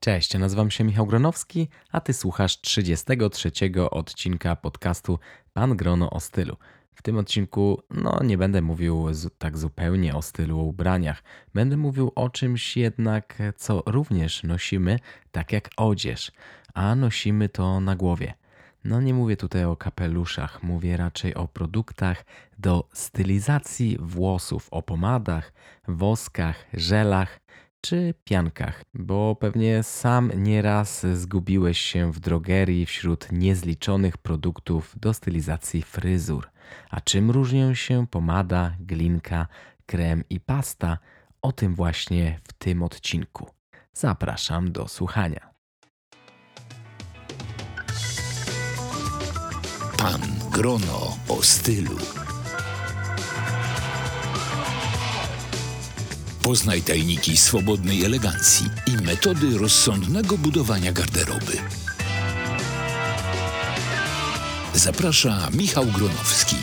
Cześć, nazywam się Michał Gronowski, a ty słuchasz 33 odcinka podcastu Pan Grono o stylu. W tym odcinku no nie będę mówił tak zupełnie o stylu o ubraniach. Będę mówił o czymś jednak, co również nosimy, tak jak odzież, a nosimy to na głowie. No nie mówię tutaj o kapeluszach, mówię raczej o produktach do stylizacji włosów, o pomadach, woskach, żelach czy piankach, bo pewnie sam nieraz zgubiłeś się w drogerii wśród niezliczonych produktów do stylizacji fryzur. A czym różnią się pomada, glinka, krem i pasta? O tym właśnie w tym odcinku. Zapraszam do słuchania. Pan Grono o stylu. Poznaj tajniki swobodnej elegancji i metody rozsądnego budowania garderoby. Zaprasza Michał Gronowski.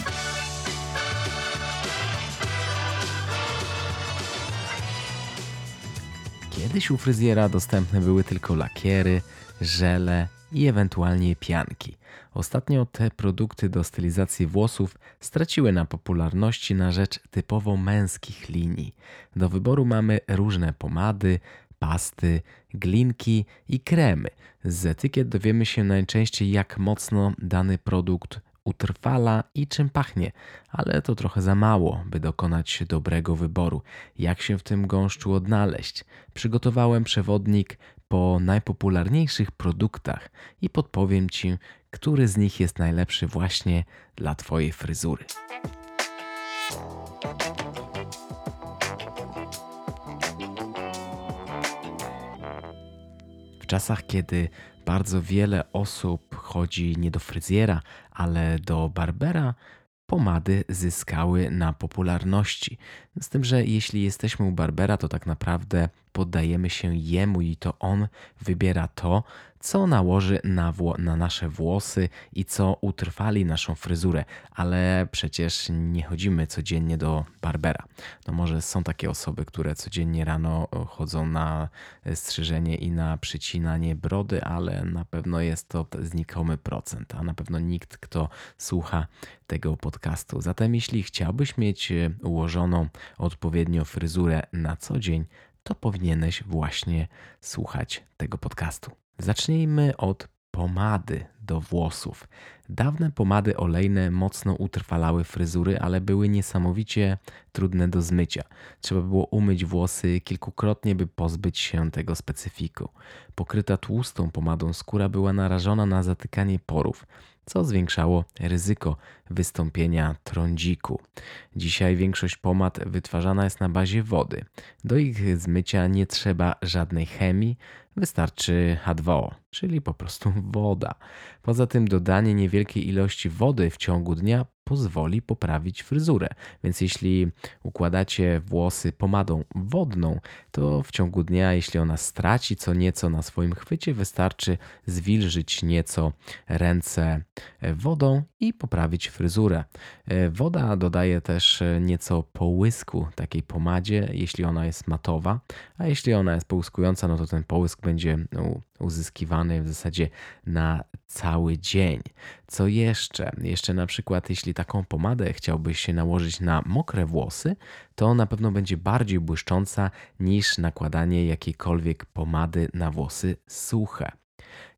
Kiedyś u fryzjera dostępne były tylko lakiery, żele i ewentualnie pianki. Ostatnio te produkty do stylizacji włosów straciły na popularności na rzecz typowo męskich linii. Do wyboru mamy różne pomady, pasty, glinki i kremy. Z etykiet dowiemy się najczęściej, jak mocno dany produkt utrwala i czym pachnie, ale to trochę za mało, by dokonać dobrego wyboru. Jak się w tym gąszczu odnaleźć? Przygotowałem przewodnik po najpopularniejszych produktach i podpowiem Ci, który z nich jest najlepszy właśnie dla Twojej fryzury. W czasach, kiedy bardzo wiele osób chodzi nie do fryzjera, ale do barbera, pomady zyskały na popularności. Z tym, że jeśli jesteśmy u barbera, to tak naprawdę poddajemy się jemu i to on wybiera to, co nałoży na, na, nasze włosy i co utrwali naszą fryzurę, ale przecież nie chodzimy codziennie do barbera. No może są takie osoby, które codziennie rano chodzą na strzyżenie i na przycinanie brody, ale na pewno jest to znikomy procent, a na pewno nikt, kto słucha tego podcastu. Zatem jeśli chciałbyś mieć ułożoną odpowiednio fryzurę na co dzień, to powinieneś właśnie słuchać tego podcastu. Zacznijmy od pomady do włosów. Dawne pomady olejne mocno utrwalały fryzury, ale były niesamowicie trudne do zmycia. Trzeba było umyć włosy kilkukrotnie, by pozbyć się tego specyfiku. Pokryta tłustą pomadą skóra była narażona na zatykanie porów co zwiększało ryzyko wystąpienia trądziku. Dzisiaj większość pomad wytwarzana jest na bazie wody. Do ich zmycia nie trzeba żadnej chemii, wystarczy H2O, czyli po prostu woda. Poza tym dodanie niewielkiej ilości wody w ciągu dnia pozwoli poprawić fryzurę. Więc jeśli układacie włosy pomadą wodną, to w ciągu dnia, jeśli ona straci co nieco na swoim chwycie, wystarczy zwilżyć nieco ręce wodą i poprawić fryzurę. Woda dodaje też nieco połysku takiej pomadzie, jeśli ona jest matowa, a jeśli ona jest połyskująca, no to ten połysk będzie uzyskiwany w zasadzie na cały dzień. Co jeszcze? Jeszcze na przykład, jeśli taką pomadę chciałbyś się nałożyć na mokre włosy, to na pewno będzie bardziej błyszcząca niż nakładanie jakiejkolwiek pomady na włosy suche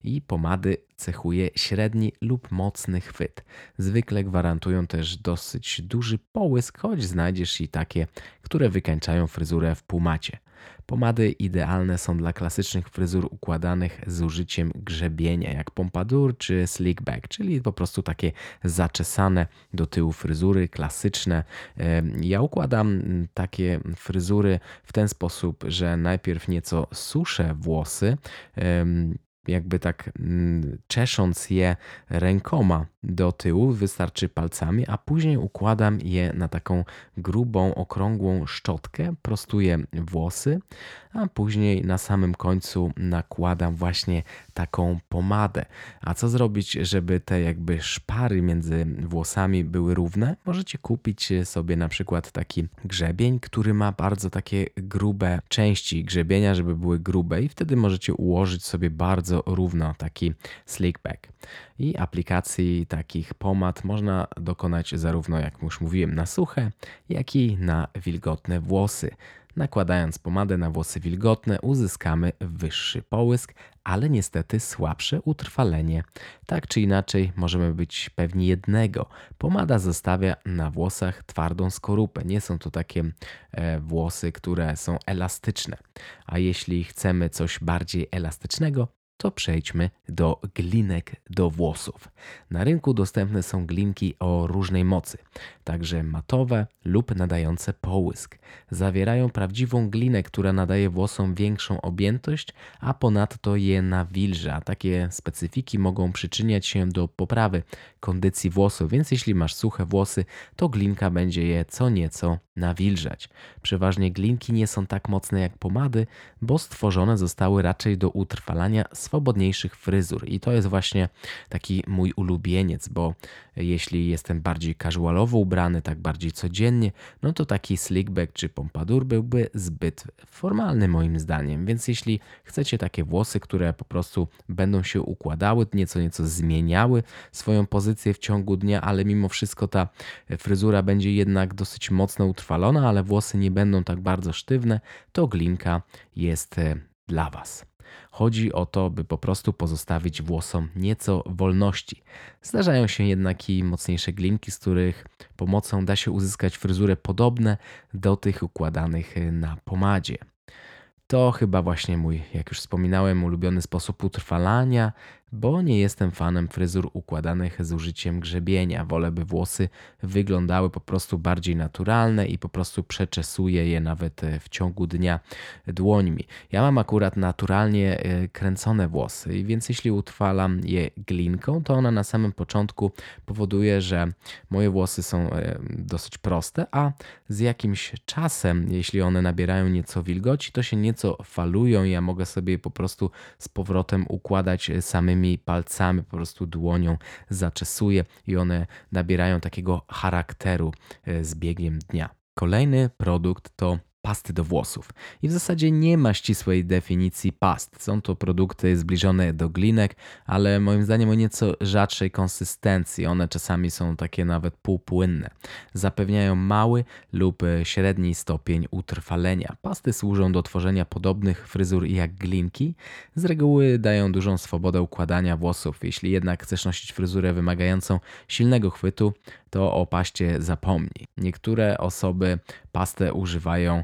i pomady cechuje średni lub mocny chwyt. Zwykle gwarantują też dosyć duży połysk, choć znajdziesz i takie, które wykańczają fryzurę w półmacie. Pomady idealne są dla klasycznych fryzur układanych z użyciem grzebienia, jak pompadour czy slickback, czyli po prostu takie zaczesane do tyłu fryzury, klasyczne. Ja układam takie fryzury w ten sposób, że najpierw nieco suszę włosy, jakby tak mm, czesząc je rękoma do tyłu, wystarczy palcami, a później układam je na taką grubą, okrągłą szczotkę, prostuję włosy, a później na samym końcu nakładam właśnie taką pomadę. A co zrobić, żeby te jakby szpary między włosami były równe? Możecie kupić sobie na przykład taki grzebień, który ma bardzo takie grube części grzebienia, żeby były grube i wtedy możecie ułożyć sobie bardzo równo taki slick back. I aplikacji takich pomad można dokonać zarówno, jak już mówiłem, na suche, jak i na wilgotne włosy. Nakładając pomadę na włosy wilgotne uzyskamy wyższy połysk, ale niestety słabsze utrwalenie. Tak czy inaczej możemy być pewni jednego. Pomada zostawia na włosach twardą skorupę. Nie są to takie e, włosy, które są elastyczne. A jeśli chcemy coś bardziej elastycznego, to przejdźmy do glinek do włosów. Na rynku dostępne są glinki o różnej mocy, także matowe lub nadające połysk. Zawierają prawdziwą glinę, która nadaje włosom większą objętość, a ponadto je nawilża. Takie specyfiki mogą przyczyniać się do poprawy kondycji włosów, więc jeśli masz suche włosy, to glinka będzie je co nieco nawilżać. Przeważnie glinki nie są tak mocne jak pomady, bo stworzone zostały raczej do utrwalania swobodniejszych fryzur. I to jest właśnie taki mój ulubieniec, bo jeśli jestem bardziej casualowo ubrany, tak bardziej codziennie, no to taki slickback czy pompadour byłby zbyt formalny moim zdaniem. Więc jeśli chcecie takie włosy, które po prostu będą się układały, nieco nieco zmieniały swoją pozycję w ciągu dnia, ale mimo wszystko ta fryzura będzie jednak dosyć mocno utrwalona, ale włosy nie będą tak bardzo sztywne, to glinka jest e, dla Was. Chodzi o to, by po prostu pozostawić włosom nieco wolności. Zdarzają się jednak i mocniejsze glinki, z których pomocą da się uzyskać fryzurę podobne do tych układanych na pomadzie. To chyba właśnie mój, jak już wspominałem, ulubiony sposób utrwalania, bo nie jestem fanem fryzur układanych z użyciem grzebienia. Wolę, by włosy wyglądały po prostu bardziej naturalne i po prostu przeczesuję je nawet e, w ciągu dnia dłońmi. Ja mam akurat naturalnie e, kręcone włosy, więc jeśli utrwalam je glinką, to ona na samym początku powoduje, że moje włosy są e, dosyć proste, a z jakimś czasem, jeśli one nabierają nieco wilgoci, to się nieco falują i ja mogę sobie po prostu z powrotem układać samymi samymi palcami, po prostu dłonią zaczesuję i one nabierają takiego charakteru e, z biegiem dnia. Kolejny produkt to pasty do włosów. I w zasadzie nie ma ścisłej definicji past. Są to produkty zbliżone do glinek, ale moim zdaniem o nieco rzadszej konsystencji. One czasami są takie nawet półpłynne. Zapewniają mały lub średni stopień utrwalenia. Pasty służą do tworzenia podobnych fryzur jak glinki. Z reguły dają dużą swobodę układania włosów. Jeśli jednak chcesz nosić fryzurę wymagającą silnego chwytu, to o paście zapomnij. Niektóre osoby pastę używają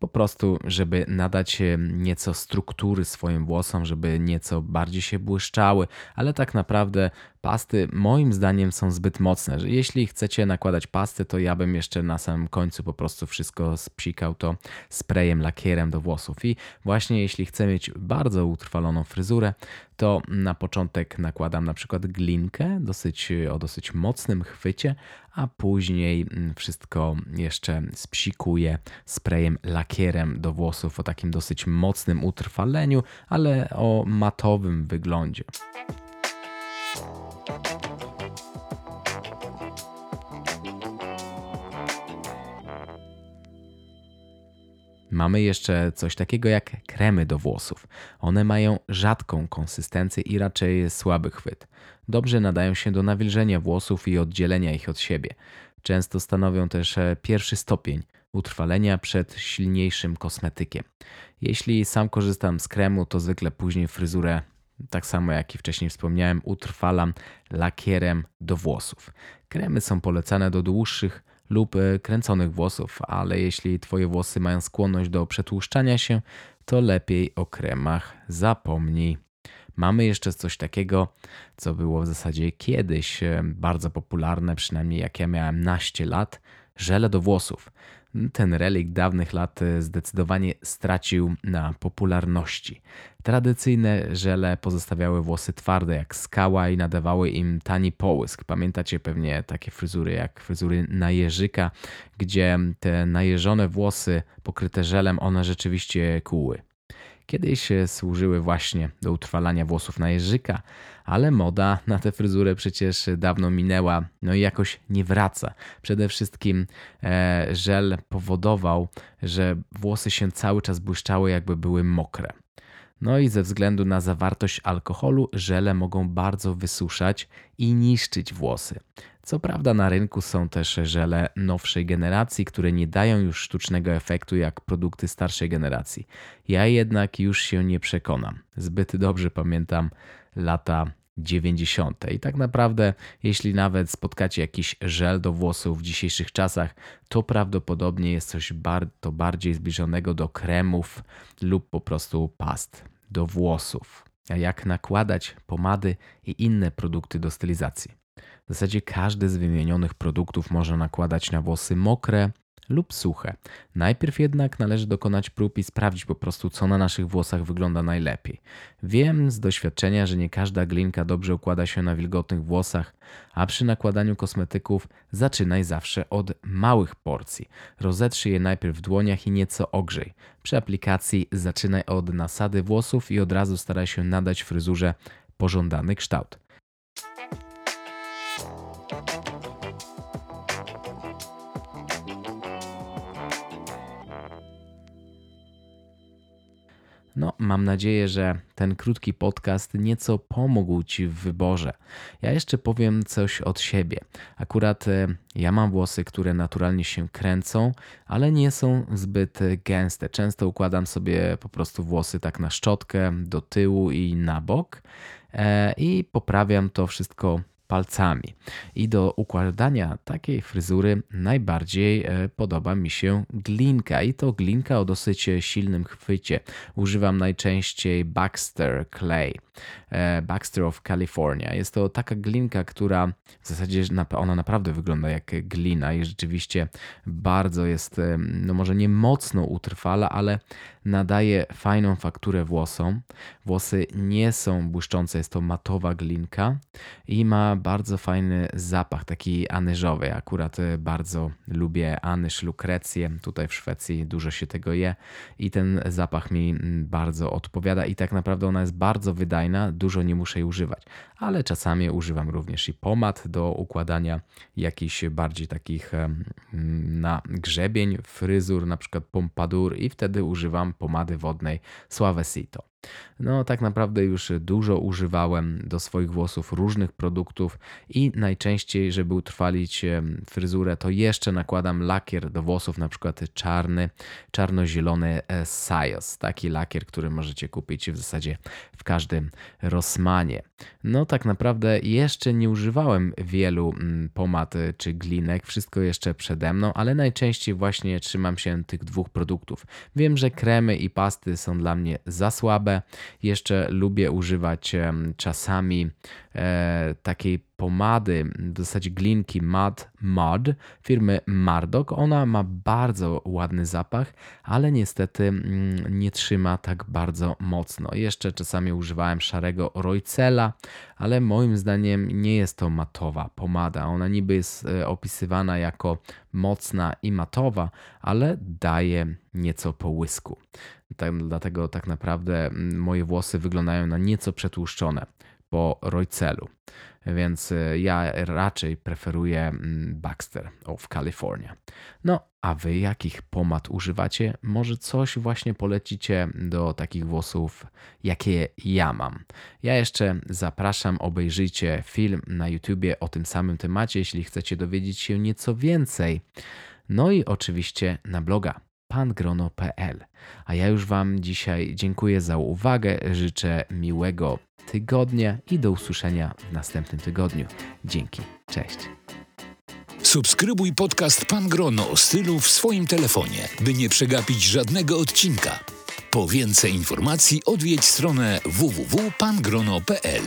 po prostu, żeby nadać nieco struktury swoim włosom, żeby nieco bardziej się błyszczały, ale tak naprawdę pasty moim zdaniem są zbyt mocne, jeśli chcecie nakładać pasty, to ja bym jeszcze na samym końcu po prostu wszystko spsikał to sprayem, lakierem do włosów. I właśnie jeśli chcę mieć bardzo utrwaloną fryzurę, to na początek nakładam na przykład glinkę dosyć, o dosyć mocnym chwycie, a później wszystko jeszcze spsikuję sprayem, lakierem do włosów o takim dosyć mocnym utrwaleniu, ale o matowym wyglądzie. Mamy jeszcze coś takiego jak kremy do włosów. One mają rzadką konsystencję i raczej słaby chwyt. Dobrze nadają się do nawilżenia włosów i oddzielenia ich od siebie. Często stanowią też e, pierwszy stopień utrwalenia przed silniejszym kosmetykiem. Jeśli sam korzystam z kremu, to zwykle później fryzurę tak samo jak i wcześniej wspomniałem, utrwalam lakierem do włosów. Kremy są polecane do dłuższych lub e, kręconych włosów, ale jeśli Twoje włosy mają skłonność do przetłuszczania się, to lepiej o kremach zapomnij. Mamy jeszcze coś takiego, co było w zasadzie kiedyś e, bardzo popularne, przynajmniej jak ja miałem naście lat, żele do włosów ten relikt dawnych lat e, zdecydowanie stracił na popularności. Tradycyjne żele pozostawiały włosy twarde jak skała i nadawały im tani połysk. Pamiętacie pewnie takie fryzury jak fryzury najeżyka, gdzie te najeżone włosy pokryte żelem one rzeczywiście kuły. Kiedyś służyły właśnie do utrwalania włosów na jeżyka, ale moda na tę fryzurę przecież dawno minęła, no i jakoś nie wraca. Przede wszystkim e, żel powodował, że włosy się cały czas błyszczały, jakby były mokre. No i ze względu na zawartość alkoholu, żele mogą bardzo wysuszać i niszczyć włosy. Co prawda na rynku są też żele nowszej generacji, które nie dają już sztucznego efektu jak produkty starszej generacji. Ja jednak już się nie przekonam. Zbyt dobrze pamiętam lata 90. I tak naprawdę, jeśli nawet spotkacie jakiś żel do włosów w dzisiejszych czasach, to prawdopodobnie jest coś bardzo bardziej zbliżonego do kremów lub po prostu past do włosów. A jak nakładać pomady i inne produkty do stylizacji? W zasadzie każdy z wymienionych produktów można nakładać na włosy mokre lub suche. Najpierw jednak należy dokonać prób i sprawdzić po prostu, co na naszych włosach wygląda najlepiej. Wiem z doświadczenia, że nie każda glinka dobrze układa się na wilgotnych włosach, a przy nakładaniu kosmetyków zaczynaj zawsze od małych porcji. Rozetrzyj je najpierw w dłoniach i nieco ogrzej. Przy aplikacji zaczynaj od nasady włosów i od razu staraj się nadać fryzurze pożądany kształt. No, mam nadzieję, że ten krótki podcast nieco pomógł Ci w wyborze. Ja jeszcze powiem coś od siebie. Akurat e, ja mam włosy, które naturalnie się kręcą, ale nie są zbyt gęste. Często układam sobie po prostu włosy tak na szczotkę, do tyłu i na bok e, i poprawiam to wszystko palcami. I do układania takiej fryzury najbardziej e, podoba mi się glinka i to glinka o dosyć silnym chwycie. Używam najczęściej Baxter Clay. E, Baxter of California. Jest to taka glinka, która w zasadzie ona naprawdę wygląda jak glina i rzeczywiście bardzo jest, e, no może nie mocno utrwala, ale nadaje fajną fakturę włosom. Włosy nie są błyszczące, jest to matowa glinka i ma bardzo fajny zapach, taki anyżowy. Ja akurat e, bardzo lubię anyż, lukrecję. Tutaj w Szwecji dużo się tego je i ten zapach mi mm, bardzo odpowiada i tak naprawdę ona jest bardzo wydajna, dużo nie muszę jej używać, ale czasami używam również i pomad do układania jakichś bardziej takich na grzebień, fryzur, na przykład pompadur i wtedy używam pomady wodnej Suavecito. No, tak naprawdę już dużo używałem do swoich włosów różnych produktów i najczęściej, żeby utrwalić fryzurę, to jeszcze nakładam lakier do włosów, na przykład czarny, czarno-zielony e, Sios. Taki lakier, który możecie kupić w zasadzie w każdym Rossmanie. No, tak naprawdę jeszcze nie używałem wielu mm, pomad e, czy glinek, wszystko jeszcze przede mną, ale najczęściej właśnie trzymam się tych dwóch produktów. Wiem, że kremy i pasty są dla mnie za słabe. Jeszcze lubię używać czasami e, takiej pomady, w zasadzie glinki Mud Mud firmy Mardok. Ona ma bardzo ładny zapach, ale niestety mm, nie trzyma tak bardzo mocno. Jeszcze czasami używałem szarego Roycela, ale moim zdaniem nie jest to matowa pomada. Ona niby jest e, opisywana jako mocna i matowa, ale daje nieco połysku. Tak, dlatego tak naprawdę mm, moje włosy wyglądają na nieco przetłuszczone po Roycelu. Więc e, ja raczej preferuję mm, Baxter of California. No, a wy jakich pomad używacie? Może coś właśnie polecicie do takich włosów, jakie ja mam. Ja jeszcze zapraszam, obejrzyjcie film na YouTubie o tym samym temacie, jeśli chcecie dowiedzieć się nieco więcej. No i oczywiście na bloga pangrono.pl. A ja już Wam dzisiaj dziękuję za uwagę, życzę miłego tygodnia i do usłyszenia w następnym tygodniu. Dzięki, cześć. Subskrybuj podcast Pan Grono o stylu w swoim telefonie, by nie przegapić żadnego odcinka. Po więcej informacji odwiedź stronę www.pangrono.pl.